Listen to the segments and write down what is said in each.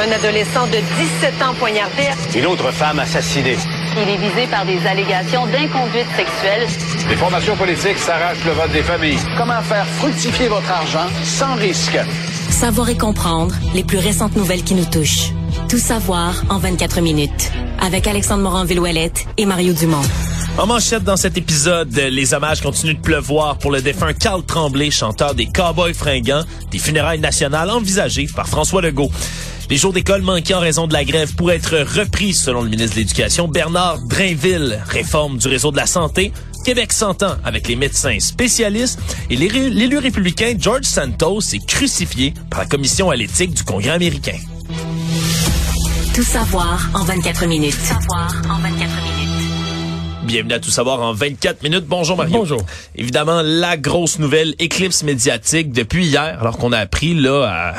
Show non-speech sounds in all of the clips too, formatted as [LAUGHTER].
Un adolescent de 17 ans poignardé. Une autre femme assassinée. Il est visé par des allégations d'inconduite sexuelle. Les formations politiques s'arrachent le vote des familles. Comment faire fructifier votre argent sans risque? Savoir et comprendre les plus récentes nouvelles qui nous touchent. Tout savoir en 24 minutes. Avec Alexandre Morin-Villouellette et Mario Dumont. En manchette dans cet épisode, les hommages continuent de pleuvoir pour le défunt Carl Tremblay, chanteur des Cowboys fringants, des funérailles nationales envisagées par François Legault. Les jours d'école manqués en raison de la grève pourraient être repris, selon le ministre de l'Éducation, Bernard Drainville. Réforme du réseau de la santé. Québec s'entend avec les médecins spécialistes et l'élu républicain George Santos est crucifié par la commission à l'éthique du Congrès américain. Tout savoir en 24 minutes. Tout savoir en 24 minutes. Bienvenue à Tout savoir en 24 minutes. Bonjour Mario. Bonjour. Évidemment, la grosse nouvelle éclipse médiatique depuis hier, alors qu'on a appris là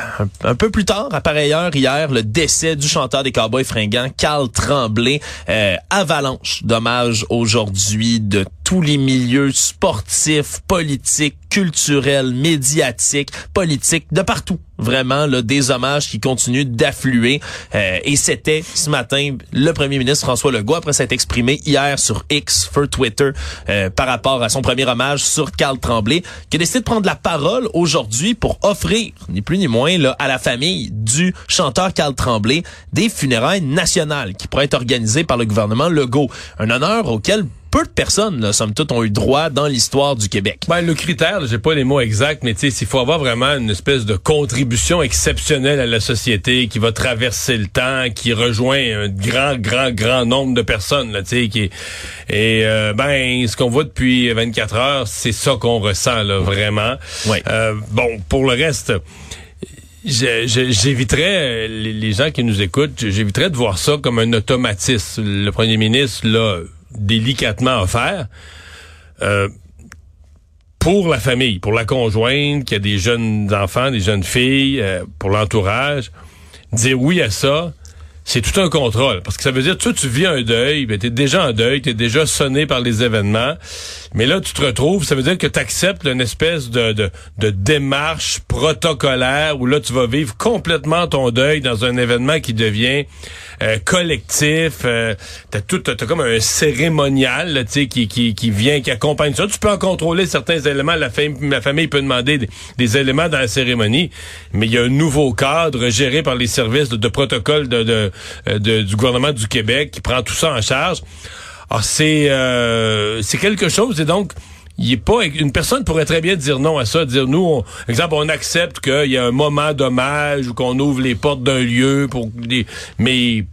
un, peu plus tard, à pareille heure hier, le décès du chanteur des Cowboys fringants, Carl Tremblay. Euh, avalanche d'hommages aujourd'hui de tous les milieux sportifs, politiques, culturels, médiatiques, politiques, de partout. Vraiment, là, des hommages qui continuent d'affluer. Euh, et c'était ce matin le premier ministre François Legault, après s'être exprimé hier sur X, sur Twitter, euh, par rapport à son premier hommage sur Carl Tremblay, qui a décidé de prendre la parole aujourd'hui pour offrir, ni plus ni moins, là, à la famille du chanteur Carl Tremblay, des funérailles nationales qui pourraient être organisées par le gouvernement Legault. Un honneur auquel peu de personnes, là, somme toute, ont eu droit dans l'histoire du Québec. Ben, le critère, j'ai pas les mots exacts, mais tu sais, il faut avoir vraiment une espèce de contribution exceptionnelle à la société qui va traverser le temps, qui rejoint un grand, grand, grand nombre de personnes, là, tu sais, qui et euh, ben, ce qu'on voit depuis 24 heures, c'est ça qu'on ressent, là, vraiment. Ouais. Euh, bon, pour le reste j'éviterais les, les gens qui nous écoutent, j'éviterais de voir ça comme un automatisme. Le premier ministre là délicatement offert. Euh, pour la famille, pour la conjointe, qui a des jeunes enfants, des jeunes filles, euh, pour l'entourage, dire oui à ça, c'est tout un contrôle. Parce que ça veut dire, toi, tu vis un deuil, ben, t'es déjà en deuil, t'es déjà sonné par les événements. Mais là, tu te retrouves, ça veut dire que tu acceptes une espèce de, de, de, démarche protocolaire où là, tu vas vivre complètement ton deuil dans un événement qui devient euh, collectif. Euh, t'as tout, t'as comme un cérémonial, qui, qui, qui vient, qui accompagne ça. Tu peux en contrôler certains éléments. La, famille, la famille peut demander des, éléments dans la cérémonie, mais il y a un nouveau cadre géré par les services de, protocole de, de, de, du gouvernement du Québec qui prend tout ça en charge. Ah, c'est euh, c'est quelque chose et donc il est pas une personne pourrait très bien dire non à ça, dire nous, on, exemple, on accepte qu'il y a un moment d'hommage ou qu'on ouvre les portes d'un lieu pour mais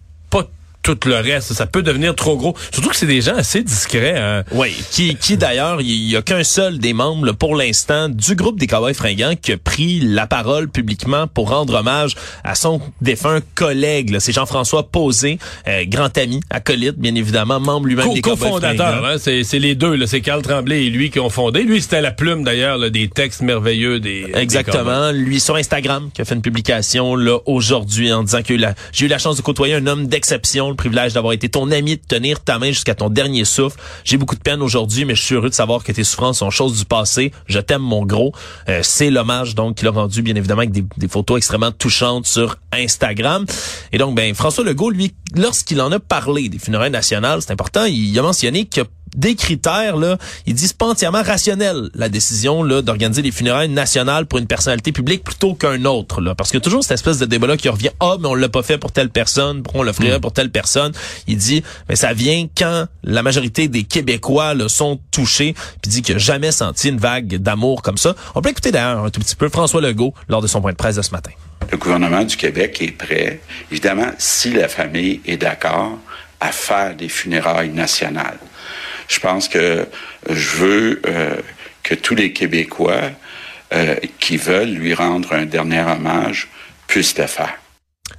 tout le reste. Ça peut devenir trop gros. Surtout que c'est des gens assez discrets. Hein. Oui, qui, qui d'ailleurs, il y a qu'un seul des membres pour l'instant du groupe des Cowboys fringants qui a pris la parole publiquement pour rendre hommage à son défunt collègue. C'est Jean-François Posé, euh, grand ami, acolyte, bien évidemment, membre lui-même des Cowboys fringants. Hein, c'est les deux. C'est Carl Tremblay et lui qui ont fondé. Lui, c'était la plume d'ailleurs des textes merveilleux des Exactement. lui sur Instagram qui a fait une publication là aujourd'hui en disant que j'ai eu la chance de côtoyer un homme d'exception privilège d'avoir été ton ami, de tenir ta main jusqu'à ton dernier souffle. J'ai beaucoup de peine aujourd'hui, mais je suis heureux de savoir que tes souffrances sont choses du passé. Je t'aime, mon gros. Euh, c'est l'hommage donc qu'il a rendu, bien évidemment, avec des, des, photos extrêmement touchantes sur Instagram. Et donc, ben François Legault, lui, lorsqu'il en a parlé des funérailles nationales, c'est important, il a mentionné que des critères, là, ils disent pas entièrement rationnel, la décision là d'organiser les funérailles nationales pour une personnalité publique plutôt qu'un autre. Là, parce que toujours cette espèce de débat-là qui revient, ah, mais on l'a pas fait pour telle personne, pourquoi on le ferait mm. pour telle personne. Il dit, mais ça vient quand la majorité des Québécois là, sont touchés, puis dit qu'il n'a jamais senti une vague d'amour comme ça. On peut écouter d'ailleurs un tout petit peu François Legault lors de son point de presse de ce matin. Le gouvernement du Québec est prêt, évidemment, si la famille est d'accord, à faire des funérailles nationales. Je pense que je veux euh, que tous les Québécois euh, qui veulent lui rendre un dernier hommage puissent le faire.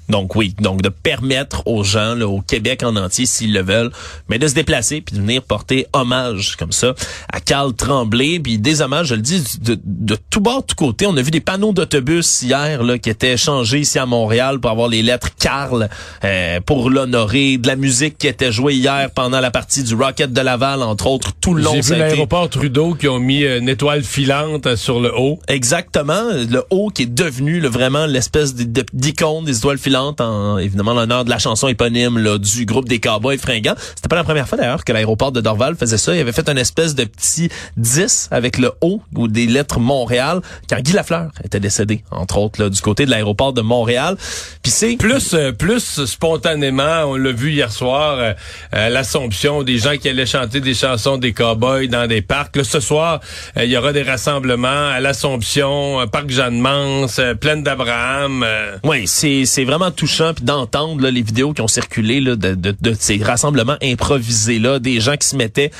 Donc oui, donc de permettre aux gens là, au Québec en entier, s'ils le veulent, mais de se déplacer puis de venir porter hommage comme ça à Carl Tremblay, puis des hommages, je le dis, de, de tout bord, de tout côté. On a vu des panneaux d'autobus hier là qui étaient changés ici à Montréal pour avoir les lettres Carl euh, pour l'honorer, de la musique qui était jouée hier pendant la partie du Rocket de Laval, entre autres, tout le long. J'ai vu l'aéroport Trudeau qui ont mis une étoile filante sur le haut. Exactement, le haut qui est devenu le, vraiment l'espèce d'icône des étoiles filantes en, évidemment l'honneur de la chanson éponyme là, du groupe des Cowboys fringants. C'était pas la première fois d'ailleurs que l'aéroport de Dorval faisait ça. Il avait fait une espèce de petit 10 avec le O ou des lettres Montréal quand Guy Lafleur était décédé, entre autres, là, du côté de l'aéroport de Montréal. Puis c'est plus euh, plus spontanément, on l'a vu hier soir, euh, euh, l'Assomption, des gens qui allaient chanter des chansons des cowboys dans des parcs. Là, ce soir, il y aura des rassemblements à l'Assomption, parc Jeanne-Mance, plaine d'Abraham. Oui, c'est c'est vraiment touchant puis d'entendre les vidéos qui ont circulé là, de, de, de, ces rassemblements improvisés là, des gens qui se mettaient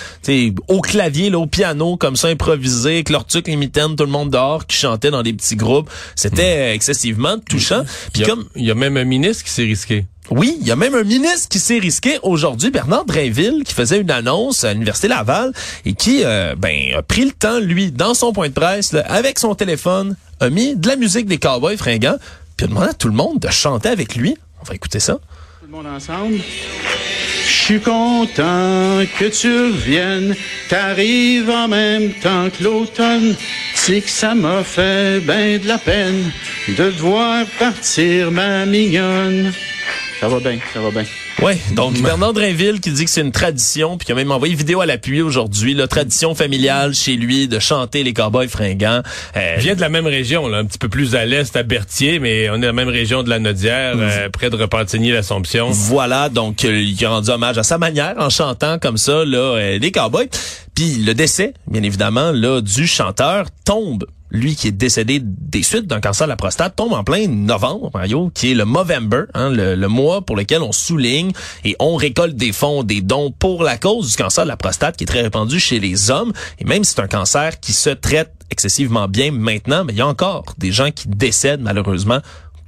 au clavier, là, au piano comme ça improvisé, avec leur truc limitaine, tout le monde dehors qui chantait dans des petits groupes. C'était excessivement touchant. Puis comme il y a même un ministre qui s'est risqué. Oui, il y a même un ministre qui s'est risqué aujourd'hui, Bernard Drainville, qui faisait une annonce à l'Université Laval et qui euh, ben, a pris le temps, lui, dans son point de presse, avec son téléphone, a mis de la musique des cowboys fringants, puis a demandé à tout le monde de chanter avec lui. On va écouter ça. Tout le monde ensemble. Je suis content que tu reviennes, t'arrives en même temps que l'automne. C'est que ça m'a fait ben de la peine de devoir partir, ma mignonne. Ça va bien, ça va bien. Oui, donc Bernard Drainville qui dit que c'est une tradition, puis qui a même envoyé une vidéo à l'appui aujourd'hui, la tradition familiale chez lui de chanter les cowboys fringants. Euh, vient de la même région, là, un petit peu plus à l'est, à Berthier, mais on est dans la même région de la Nodière, euh, près de Repentigny-l'Assomption. Voilà, donc euh, il a rendu hommage à sa manière en chantant comme ça là, euh, les cowboys. Puis le décès, bien évidemment, là, du chanteur tombe lui qui est décédé des suites d'un cancer de la prostate, tombe en plein novembre, qui est le Movember, hein, le, mois pour lequel on souligne et on récolte des fonds, des dons pour la cause du cancer de la prostate qui est très répandu chez les hommes. Et même si c'est un cancer qui se traite excessivement bien maintenant, mais il y a encore des gens qui décèdent malheureusement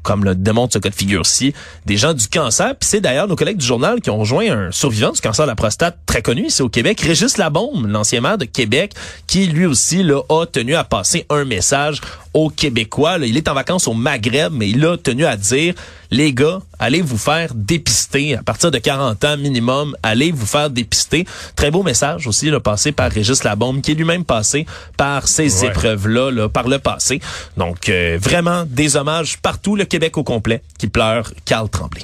comme le démontre ce cas de figure-ci, des gens du cancer. Puis c'est d'ailleurs nos collègues du journal qui ont rejoint un survivant du cancer de la prostate très connu ici au Québec, Régis Labombe, l'ancien maire de Québec, qui lui aussi là, a tenu à passer un message aux Québécois. il est en vacances au Maghreb, mais il a tenu à dire, les gars, allez vous faire dépister. À partir de 40 ans minimum, allez vous faire dépister. Très beau message aussi, là, passé par Régis Labombe, qui est lui-même passé par ces épreuves-là, là, par le passé. Donc, euh, vraiment, des hommages partout, le Québec au complet, qui pleure Carl Tremblay.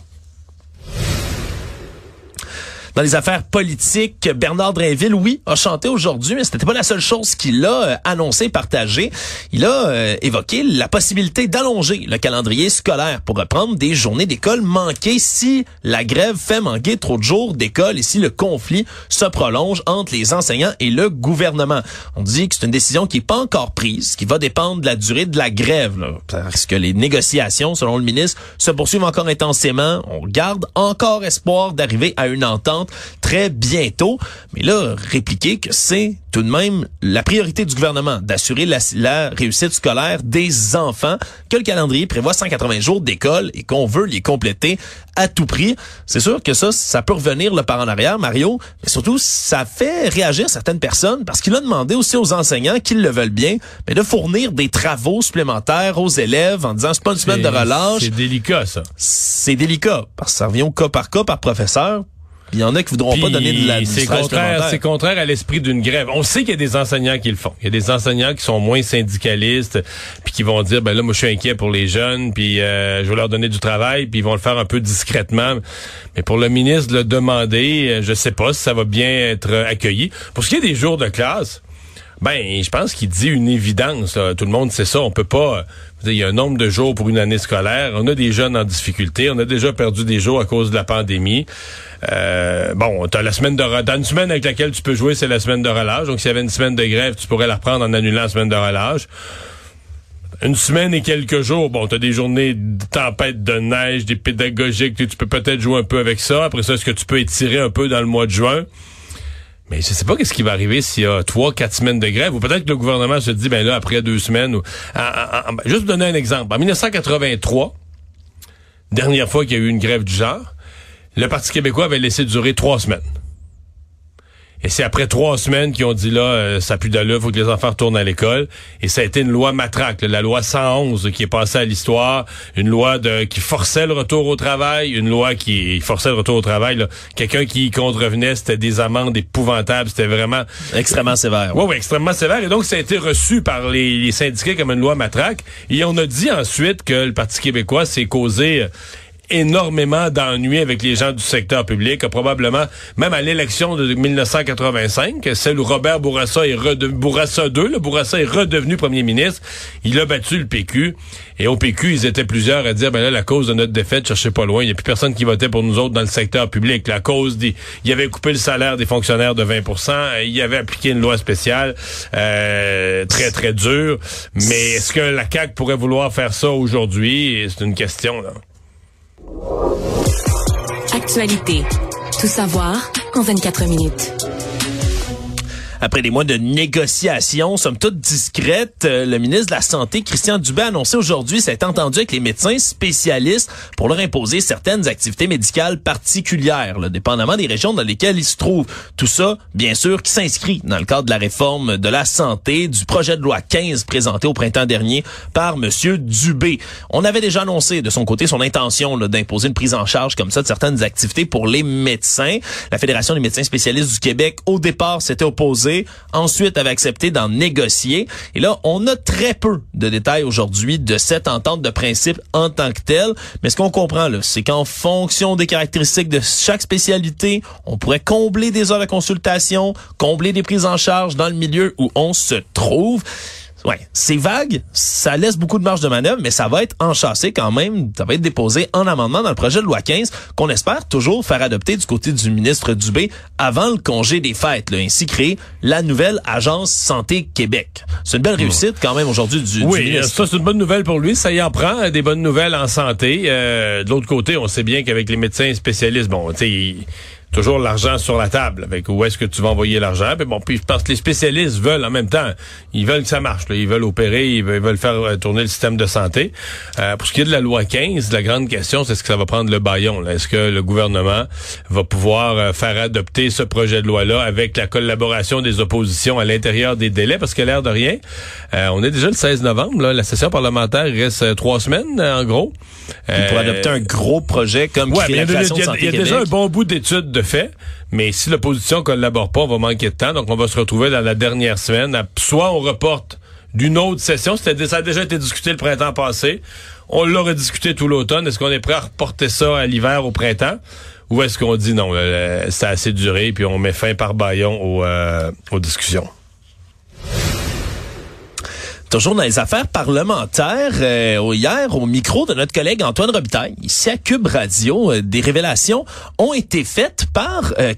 Dans les affaires politiques, Bernard Drainville, oui, a chanté aujourd'hui, mais c'était pas la seule chose qu'il a euh, annoncé, partagé. Il a euh, évoqué la possibilité d'allonger le calendrier scolaire pour reprendre des journées d'école manquées si la grève fait manquer trop de jours d'école et si le conflit se prolonge entre les enseignants et le gouvernement. On dit que c'est une décision qui n'est pas encore prise, qui va dépendre de la durée de la grève, là, parce que les négociations, selon le ministre, se poursuivent encore intensément. On garde encore espoir d'arriver à une entente très bientôt. Mais là, répliquer que c'est tout de même la priorité du gouvernement d'assurer la, réussite scolaire des enfants, que le calendrier prévoit 180 jours d'école et qu'on veut les compléter à tout prix. C'est sûr que ça, ça peut revenir le par en arrière, Mario, mais surtout, ça fait réagir certaines personnes parce qu'il a demandé aussi aux enseignants qu'ils le veulent bien, mais de fournir des travaux supplémentaires aux élèves en disant c'est pas une semaine de relâche. C'est délicat, ça. C'est délicat parce que ça revient au cas par cas par professeur. Il y en a qui voudront pas donner de la C'est contraire, c'est contraire à l'esprit d'une grève. On sait qu'il y a des enseignants qui le font. Il y a des enseignants qui sont moins syndicalistes, puis qui vont dire ben là moi je suis inquiet pour les jeunes, puis euh, je vais leur donner du travail, puis ils vont le faire un peu discrètement. Mais pour le ministre de le demander, euh, je sais pas si ça va bien être accueilli. Pour ce qui est des jours de classe, ben, je pense qu'il dit une évidence. Tout le monde sait ça. On peut pas. Il y a un nombre de jours pour une année scolaire. On a des jeunes en difficulté. On a déjà perdu des jours à cause de la pandémie. Euh, bon, t'as la semaine de dans une semaine avec laquelle tu peux jouer, c'est la semaine de relâche. Donc, s'il y avait une semaine de grève, tu pourrais la reprendre en annulant la semaine de relâche. Une semaine et quelques jours, bon, t'as des journées de tempête de neige, des pédagogiques, tu peux peut-être jouer un peu avec ça. Après ça, est-ce que tu peux étirer un peu dans le mois de juin? Mais je sais pas qu'est-ce qui va arriver s'il y a trois, quatre semaines de grève, ou peut-être que le gouvernement se dit, ben là, après deux semaines, ou, juste vous donner un exemple. En 1983, dernière fois qu'il y a eu une grève du genre, le Parti québécois avait laissé durer trois semaines. Et c'est après trois semaines qu'ils ont dit là, euh, ça pue d'allure, faut que les enfants retournent à l'école. Et ça a été une loi matraque, la loi 111 qui est passée à l'histoire, une loi de, qui forçait le retour au travail, une loi qui forçait le retour au travail. Quelqu'un qui y contrevenait, c'était des amendes épouvantables, c'était vraiment extrêmement sévère. Oui, oui, extrêmement sévère. Et donc ça a été reçu par les, les syndiqués comme une loi matraque. Et on a dit ensuite que le Parti québécois s'est causé énormément d'ennuis avec les gens du secteur public, probablement, même à l'élection de 1985, celle où Robert Bourassa est redevenu, Bourassa 2, le Bourassa est redevenu premier ministre, il a battu le PQ, et au PQ, ils étaient plusieurs à dire, ben là, la cause de notre défaite, cherchez pas loin, il n'y a plus personne qui votait pour nous autres dans le secteur public. La cause, dit, il avait coupé le salaire des fonctionnaires de 20% il avait appliqué une loi spéciale euh, très, très dure, mais est-ce que la CAQ pourrait vouloir faire ça aujourd'hui? C'est une question, là. Actualité. Tout savoir en 24 minutes. Après des mois de négociations, somme toute discrètes, euh, le ministre de la Santé, Christian Dubé, a annoncé aujourd'hui s'être entendu avec les médecins spécialistes pour leur imposer certaines activités médicales particulières, là, dépendamment des régions dans lesquelles ils se trouvent. Tout ça, bien sûr, qui s'inscrit dans le cadre de la réforme de la santé du projet de loi 15 présenté au printemps dernier par Monsieur Dubé. On avait déjà annoncé de son côté son intention d'imposer une prise en charge comme ça de certaines activités pour les médecins. La Fédération des médecins spécialistes du Québec, au départ, s'était opposée ensuite avait accepté d'en négocier. Et là, on a très peu de détails aujourd'hui de cette entente de principe en tant que telle. Mais ce qu'on comprend, là, c'est qu'en fonction des caractéristiques de chaque spécialité, on pourrait combler des heures de consultation, combler des prises en charge dans le milieu où on se trouve. Ouais, c'est vague, ça laisse beaucoup de marge de manœuvre, mais ça va être enchâssé quand même, ça va être déposé en amendement dans le projet de loi 15 qu'on espère toujours faire adopter du côté du ministre Dubé avant le congé des fêtes, là, ainsi créer la nouvelle agence Santé Québec. C'est une belle réussite quand même aujourd'hui du, oui, du ministre. ça c'est une bonne nouvelle pour lui, ça y en prend des bonnes nouvelles en santé. Euh, de l'autre côté, on sait bien qu'avec les médecins spécialistes, bon, tu sais toujours l'argent sur la table. Avec où est-ce que tu vas envoyer l'argent? Puis bon, puis parce que les spécialistes veulent en même temps, ils veulent que ça marche. Là. Ils veulent opérer, ils veulent, faire euh, tourner le système de santé. Euh, pour ce qui est de la loi 15, la grande question, c'est ce que ça va prendre le baillon. Est-ce que le gouvernement va pouvoir euh, faire adopter ce projet de loi-là avec la collaboration des oppositions à l'intérieur des délais? Parce que l'air de rien, on est déjà le 16 novembre. Là, la session parlementaire reste trois semaines, en gros. pour adopter un gros projet comme ouais, il y a, y a- y a déjà un bon bout d'études de fait, mais si l'opposition collabore pas, on va manquer de temps. Donc, on va se retrouver dans la dernière semaine. Soit on reporte d'une autre session, ça a déjà été discuté le printemps passé. On l'aurait discuté tout l'automne. Est-ce qu'on est prêt à reporter ça à l'hiver, au printemps? Ou est-ce qu'on dit non, ça a assez duré, puis on met fin par baillon euh, aux discussions? Toujours dans les affaires parlementaires, euh, hier, au micro de notre collègue Antoine Robitaille, ici à Cube Radio, euh, des révélations ont été faites par euh,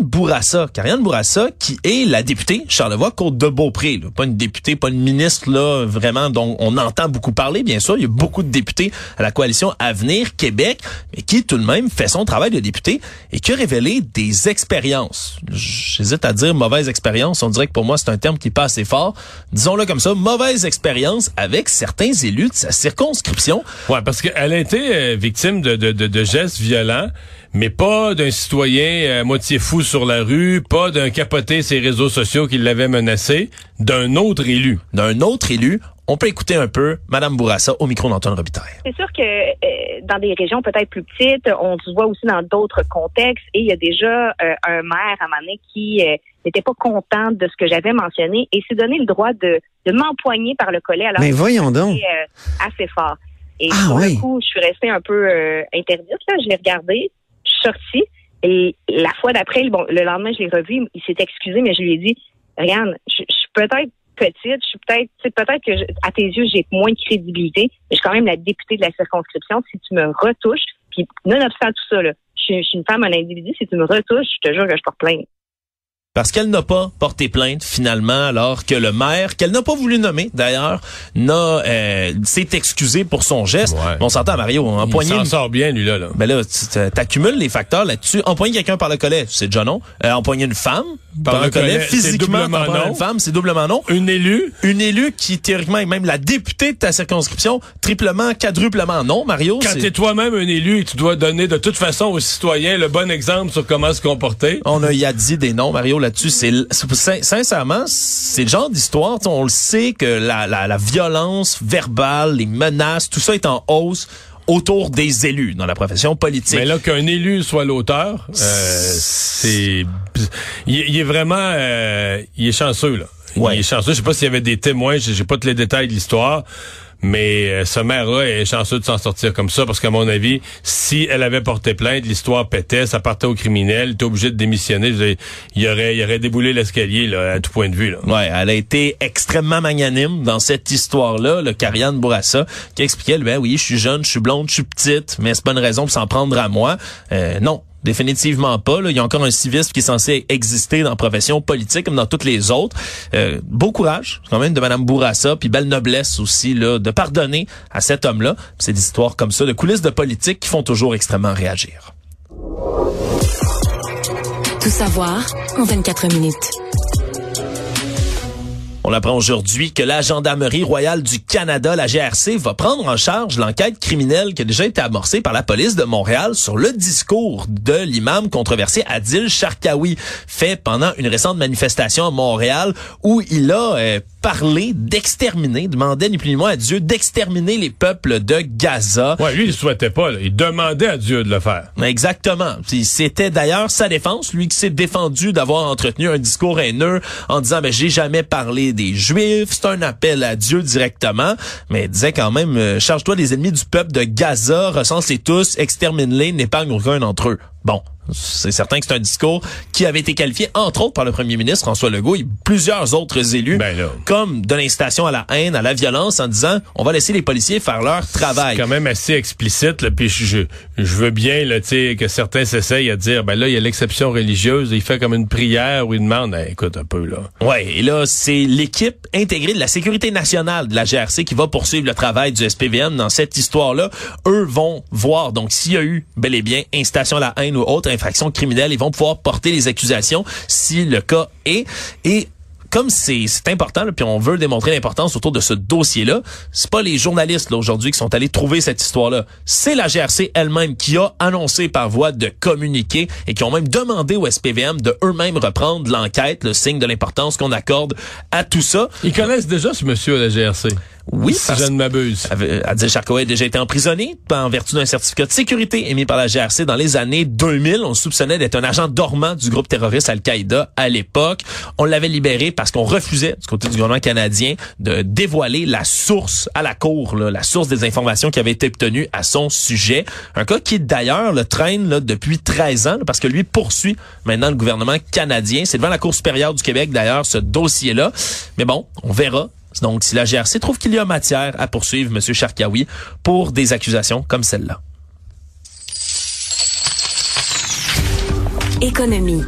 Bourassa. Karianne Bourassa, qui est la députée Charlevoix Côte de Beaupré. là. Pas une députée, pas une ministre, là, vraiment, dont on entend beaucoup parler, bien sûr. Il y a beaucoup de députés à la coalition Avenir Québec, mais qui tout de même fait son travail de député et qui a révélé des expériences. J'hésite à dire mauvaise expérience. On dirait que pour moi, c'est un terme qui est pas assez fort. Disons-le comme ça, mauvaise expérience avec certains élus de sa circonscription. Ouais, parce qu'elle a été euh, victime de, de, de, de gestes violents, mais pas d'un citoyen euh, à moitié fou sur la rue, pas d'un capoté ses réseaux sociaux qui l'avait menacé, d'un autre élu. D'un autre élu, on peut écouter un peu Madame Bourassa au micro d'Antoine Robitaille. C'est sûr que euh, dans des régions peut-être plus petites, on se voit aussi dans d'autres contextes et il y a déjà euh, un maire à donné qui euh, n'était pas content de ce que j'avais mentionné et s'est donné le droit de, de m'empoigner par le collet alors Mais voyons donc. euh, assez fort. Et Ah pour oui. le coup, je suis restée un peu euh, interdite. Là. Je l'ai regardé, je suis sortie et la fois d'après, bon, le lendemain, je l'ai revu, il s'est excusé, mais je lui ai dit, regarde, je, je suis peut-être petite, je suis peut-être, peut-être que je- à tes yeux, j'ai moins de crédibilité, mais je suis quand même la députée de la circonscription. Si tu me retouches, puis nonobstant tout ça, là, je, suis- je suis une femme, un individu, si tu me retouches, je te jure que je porte plainte. Parce qu'elle n'a pas porté plainte finalement, alors que le maire, qu'elle n'a pas voulu nommer d'ailleurs, n'a euh, s'est excusé pour son geste. Ouais. On s'entend Mario, Il empoigner s'en une sort bien, lui, là. là. Ben là, tu t'accumules les facteurs là-dessus. Empoigner quelqu'un par le collet, c'est déjà non. Euh, empoigner une femme par, le collet, c'est physiquement non. une femme, c'est doublement non. Une élue, Une élue qui théoriquement est même la députée de ta circonscription, triplement, quadruplement non, Mario. quand t'es toi-même un élu, tu dois donner de toute façon aux citoyens le bon exemple sur comment se comporter. On a y a dit des noms, Mario, là-dessus. C'est sincèrement, c'est le genre d'histoire. On le sait que la, la, la violence verbale, les menaces, tout ça est en hausse autour des élus dans la profession politique. Mais là, qu'un élu soit l'auteur, euh, c'est... Il, il est vraiment... euh, il est chanceux, là. Ouais. Il est chanceux. Je sais pas s'il y avait des témoins, j'ai pas tous les détails de l'histoire, Mais euh, ce maire-là est chanceux de s'en sortir comme ça parce qu'à mon avis, si elle avait porté plainte, l'histoire pétait, ça partait au criminel, était obligé de démissionner. Il aurait, il aurait déboulé l'escalier là, à tout point de vue. Là. Ouais, elle a été extrêmement magnanime dans cette histoire-là, le Karianne Bourassa, qui expliquait, ben oui, je suis jeune, je suis blonde, je suis petite, mais c'est pas une raison pour s'en prendre à moi. Euh, non, Définitivement pas. Là. Il y a encore un civisme qui est censé exister dans la profession politique comme dans toutes les autres. Euh, beau courage quand même de Mme Bourassa, puis belle noblesse aussi là, de pardonner à cet homme-là. C'est des histoires comme ça, de coulisses de politique qui font toujours extrêmement réagir. Tout savoir en 24 minutes. On apprend aujourd'hui que la Gendarmerie royale du Canada, la GRC, va prendre en charge l'enquête criminelle qui a déjà été amorcée par la police de Montréal sur le discours de l'imam controversé Adil Sharkawi, fait pendant une récente manifestation à Montréal où il a euh, parlé d'exterminer, demandait ni plus ni moins à Dieu d'exterminer les peuples de Gaza. Ouais, lui, il souhaitait pas, il demandait à Dieu de le faire. Exactement. C'était d'ailleurs sa défense, lui qui s'est défendu d'avoir entretenu un discours haineux en disant, ben, j'ai jamais parlé des Juifs, c'est un appel à Dieu directement, mais il disait quand même, euh, charge-toi des ennemis du peuple de Gaza, recense-les tous, extermine-les, n'épargne aucun d'entre eux. Bon, c'est certain que c'est un discours qui avait été qualifié, entre autres, par le premier ministre François Legault et plusieurs autres élus, ben comme de l'incitation à la haine, à la violence, en disant on va laisser les policiers faire leur travail. C'est quand même assez explicite, là, puis je, je veux bien là, que certains s'essayent à dire ben là, il y a l'exception religieuse, il fait comme une prière ou il demande ben, écoute un peu là. Ouais, et là, c'est l'équipe intégrée de la sécurité nationale de la GRC qui va poursuivre le travail du SPVM dans cette histoire-là. Eux vont voir, donc s'il y a eu bel et bien incitation à la haine ou autre infraction criminelle. Ils vont pouvoir porter les accusations si le cas est. Et comme c'est important, puis on veut démontrer l'importance autour de ce dossier-là, c'est pas les journalistes là aujourd'hui qui sont allés trouver cette histoire-là. C'est la GRC elle-même qui a annoncé par voie de communiqué et qui ont même demandé au SPVM de eux-mêmes reprendre l'enquête, le signe de l'importance qu'on accorde à tout ça. Ils connaissent déjà ce monsieur à la GRC. Oui, si je ne m'abuse. Adil a déjà été emprisonné en vertu d'un certificat de sécurité émis par la GRC dans les années 2000. On soupçonnait d'être un agent dormant du groupe terroriste Al-Qaïda à l'époque. On l'avait libéré parce qu'on refusait, du côté du gouvernement canadien, de dévoiler la source à la cour, la source des informations qui avaient été obtenues à son sujet. Un cas qui, d'ailleurs, le traîne là, depuis 13 ans, parce que lui poursuit maintenant le gouvernement canadien. C'est devant la Cour supérieure du Québec, d'ailleurs, ce dossier-là. Mais bon, on verra donc, si la GRC trouve qu'il y a matière à poursuivre M. Charkaoui pour des accusations comme celle-là. Économie.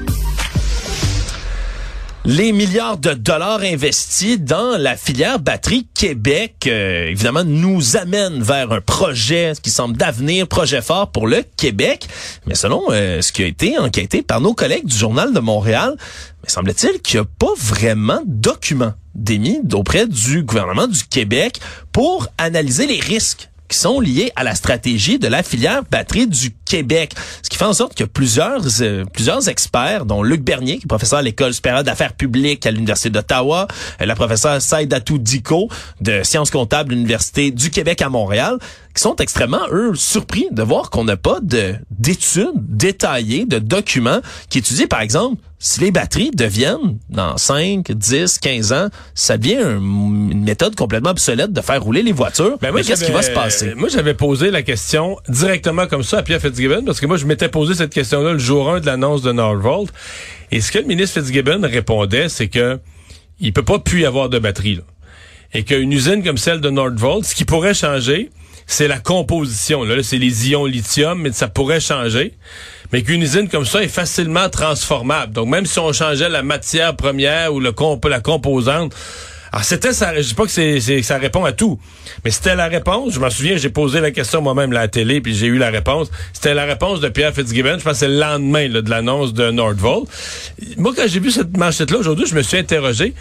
Les milliards de dollars investis dans la filière batterie Québec, euh, évidemment, nous amènent vers un projet qui semble d'avenir, projet fort pour le Québec. Mais selon euh, ce qui a été enquêté par nos collègues du Journal de Montréal, mais semble-t-il qu'il n'y a pas vraiment de documents démis auprès du gouvernement du Québec pour analyser les risques qui sont liés à la stratégie de la filière batterie du Québec. Ce qui fait en sorte que plusieurs euh, plusieurs experts, dont Luc Bernier, qui est professeur à l'École supérieure d'affaires publiques à l'Université d'Ottawa, euh, la professeure Saïdatou Diko de sciences comptables de l'Université du Québec à Montréal, qui sont extrêmement, eux, surpris de voir qu'on n'a pas de d'études détaillées, de documents qui étudient, par exemple, si les batteries deviennent, dans 5, 10, 15 ans, ça devient une méthode complètement obsolète de faire rouler les voitures. Ben moi, qu'est-ce qui va se passer? Moi, j'avais posé la question directement comme ça à Pierre Fitzgibbon, parce que moi, je m'étais posé cette question-là le jour 1 de l'annonce de Nordvolt. Et ce que le ministre Fitzgibbon répondait, c'est que il peut pas plus y avoir de batteries. Et qu'une usine comme celle de Nordvolt, ce qui pourrait changer, c'est la composition. Là, c'est les ions lithium, mais ça pourrait changer. Mais qu'une usine comme ça est facilement transformable. Donc, même si on changeait la matière première ou la composante, alors c'était ça, je dis pas que ça répond à tout, mais c'était la réponse. Je m'en souviens, j'ai posé la question moi-même à la télé, puis j'ai eu la réponse. C'était la réponse de Pierre Fitzgibbon. Je pense que c'est le lendemain de l'annonce de Nordvolt. Moi, quand j'ai vu cette manchette-là aujourd'hui, je me suis interrogé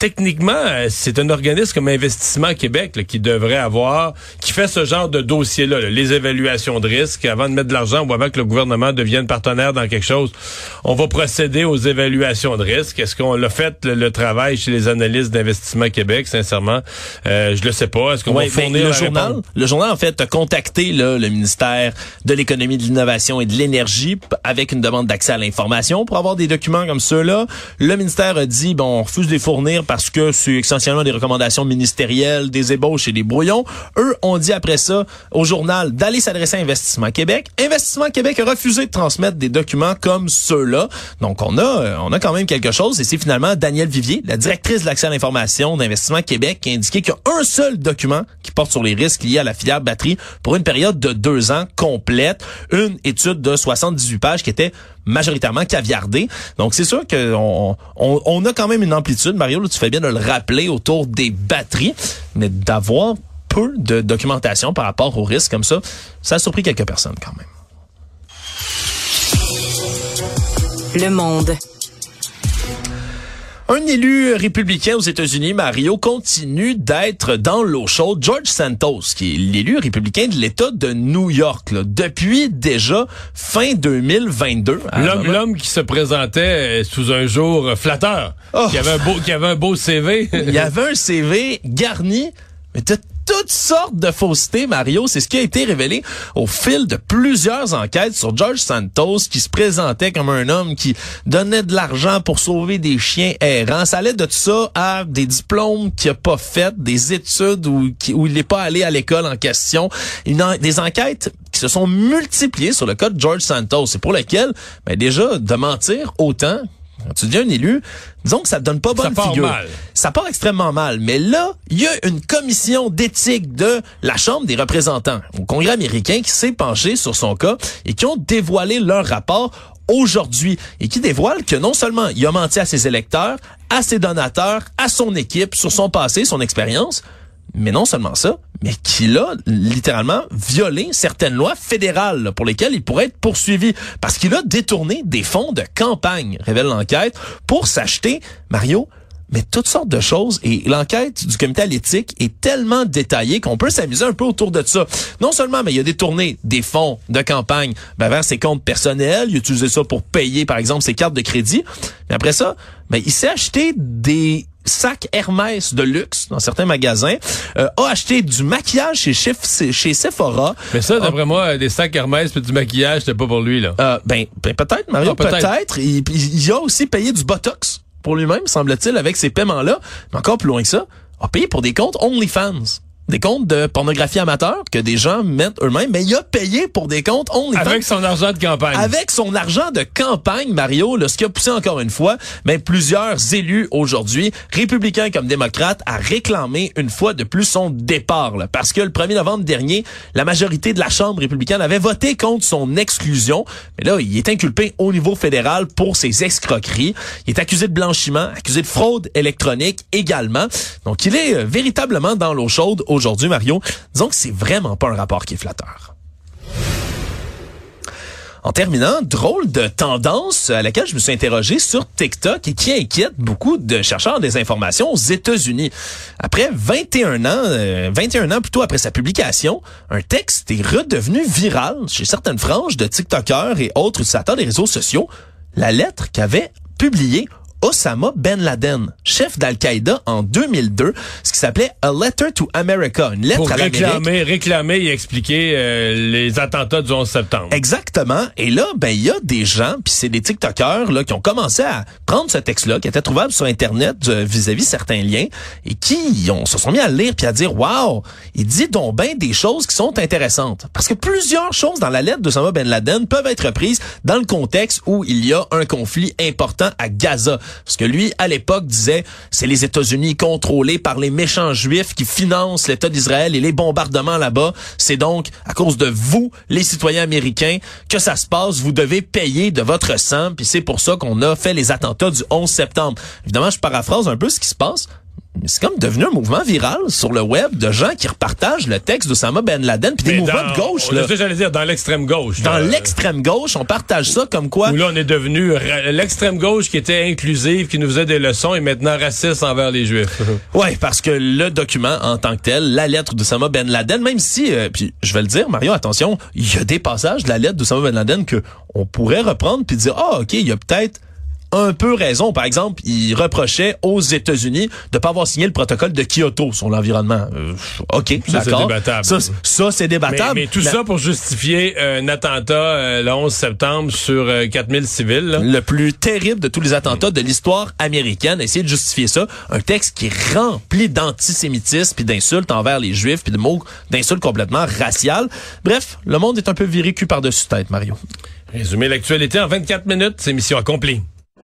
techniquement, euh, c'est un organisme comme Investissement Québec qui devrait avoir, qui fait ce genre de dossier-là, les évaluations de risque. Avant de mettre de l'argent ou avant que le gouvernement devienne partenaire dans quelque chose, on va procéder aux évaluations de risque. Est-ce qu'on l'a fait le, travail chez les analystes d'Investissement Québec, sincèrement? Euh, je le sais pas. Est-ce qu'on va fournir le journal? Le journal, en fait, a contacté là, le ministère de l'Économie, de l'Innovation et de l'Énergie avec une demande d'accès à l'information pour avoir des documents comme ceux-là. Le ministère a dit, bon, on refuse de les fournir parce que c'est essentiellement des recommandations ministérielles, des ébauches et des brouillons. Eux ont dit après ça au journal d'aller s'adresser à Investissement Québec. Investissement Québec a refusé de transmettre des documents comme ceux-là. Donc on a on a quand même quelque chose et c'est finalement Danielle Vivier, la directrice de l'accès à l'information d'Investissement Québec, qui a indiqué qu'il y a un seul document qui porte sur les risques liés à la filière batterie pour une période de deux ans complète. Une étude de 78 pages qui était majoritairement caviardée. Donc c'est sûr qu'on on, a quand même une amplitude, Mario, tu fais bien de le rappeler autour des batteries, mais d'avoir peu de documentation par rapport aux risques comme ça, ça a surpris quelques personnes quand même. Le monde. Un élu républicain aux États-Unis, Mario, continue d'être dans l'eau chaude. George Santos, qui est l'élu républicain de l'État de New York, là, depuis déjà fin 2022. L'homme, l'homme qui se présentait euh, sous un jour flatteur, Oh. qui avait un beau, qui avait un beau CV. Il y avait un CV garni, mais de toutes sortes de faussetés, Mario. C'est ce qui a été révélé au fil de plusieurs enquêtes sur George Santos, qui se présentait comme un homme qui donnait de l'argent pour sauver des chiens errants. Ça allait de ça à des diplômes qu'il a pas fait, des études où, il n'est pas allé à l'école en question. Des enquêtes qui se sont multipliées sur le cas de George Santos. C'est pour lequel, ben déjà, de mentir autant quand tu deviens un élu, disons que ça te donne pas bonne part figure. mal. Ça part extrêmement mal. Mais là, il y a une commission d'éthique de la Chambre des représentants au Congrès américain qui s'est penchée sur son cas et qui ont dévoilé leur rapport aujourd'hui et qui dévoile que non seulement il a menti à ses électeurs, à ses donateurs, à son équipe sur son passé, son expérience, mais non seulement ça, mais qu'il a littéralement violé certaines lois fédérales pour lesquelles il pourrait être poursuivi parce qu'il a détourné des fonds de campagne, révèle l'enquête, pour s'acheter, Mario, mais toutes sortes de choses. Et l'enquête du comité à l'éthique est tellement détaillée qu'on peut s'amuser un peu autour de ça. Non seulement, mais il a détourné des fonds de campagne ben, vers ses comptes personnels. Il a utilisé ça pour payer, par exemple, ses cartes de crédit. Mais après ça, ben, il s'est acheté des sacs Hermès de luxe dans certains magasins, euh, a acheté du maquillage chez, chez Sephora. Mais ça, d'après moi, des sacs Hermès et du maquillage, c'était pas pour lui, là. Euh, ben, ben, peut-être, Mario, Ah, peut-être. peut-être. Il, il a aussi payé du Botox pour lui-même, semble-t-il, avec ces paiements-là. Mais encore plus loin que ça, a payé pour des comptes OnlyFans. Des comptes de pornographie amateur que des gens mettent eux-mêmes, mais il a payé pour des comptes OnlyFans. Avec son argent de campagne. Avec son argent de campagne, Mario, là, ce qui a poussé encore une fois, mais plusieurs élus aujourd'hui, républicains comme démocrates, à réclamer une fois de plus son départ. là. parce que le 1er novembre dernier, la majorité de la Chambre républicaine avait voté contre son exclusion. Mais là, il est inculpé au niveau fédéral pour ses escroqueries. Il est accusé de blanchiment, accusé de fraude électronique également. Donc, il est euh, véritablement dans l'eau chaude aujourd'hui, Mario. Disons que c'est vraiment pas un rapport qui est flatteur. En terminant, drôle de tendance à laquelle je me suis interrogé sur TikTok et qui inquiète beaucoup de chercheurs des informations aux États-Unis. Après 21 ans, euh, 21 ans plutôt après sa publication, un texte est redevenu viral chez certaines franges de TikTokers et autres utilisateurs des réseaux sociaux. La lettre qu'avait publiée Osama Ben Laden, chef d'Al-Qaïda en 2002, ce qui s'appelait A Letter to America, une lettre Pour à l'Amérique. réclamer, réclamer et expliquer euh, les attentats du 11 septembre. Exactement. Et là, ben il y a des gens, puis c'est des TikTokers là qui ont commencé à prendre ce texte-là, qui était trouvable sur Internet euh, vis-à-vis certains liens, et qui ont, se sont mis à le lire puis à dire, waouh, il dit donc ben des choses qui sont intéressantes. Parce que plusieurs choses dans la lettre d'Osama Ben Laden peuvent être reprises dans le contexte où il y a un conflit important à Gaza. Parce que lui, à l'époque, disait, c'est les États-Unis contrôlés par les méchants juifs qui financent l'État d'Israël et les bombardements là-bas. C'est donc à cause de vous, les citoyens américains, que ça se passe. Vous devez payer de votre sang. Puis c'est pour ça qu'on a fait les attentats du 11 septembre. Évidemment, je paraphrase un peu ce qui se passe. Mais c'est comme devenu un mouvement viral sur le web de gens qui repartagent le texte d'Osama Ben Laden puis des Mais mouvements dans- de gauche. Là. j'allais dire, dans l'extrême gauche. Dans l'extrême gauche, on partage ça comme quoi Où là, on est devenu l'extrême gauche qui était inclusive, qui nous faisait des leçons, et maintenant raciste envers les Juifs. [LAUGHS] Ouais, parce que le document en tant que tel, la lettre d'Osama Ben Laden, même si, euh, puis je vais le dire, Mario, attention, il y a des passages de la lettre d'Osama Ben Laden que on pourrait reprendre puis dire, ah, ok, il y a peut-être un peu raison. Par exemple, il reprochait aux États-Unis de pas avoir signé le protocole de Kyoto sur l'environnement. Euh, OK, Ça, c'est débattable. Ça, c'est- ça, c'est Mais, débattable. mais tout La- ça pour justifier un attentat euh, le 11 septembre sur euh, 4000 civils. là. le plus terrible de tous les attentats de l'histoire américaine, essayer de justifier ça, un texte qui est rempli d'antisémitisme puis d'insultes envers les juifs puis de mots d'insultes complètement raciales. Bref, le monde est un peu viré cul par-dessus tête, Mario. Résumer l'actualité en 24 minutes, c'est mission accomplie.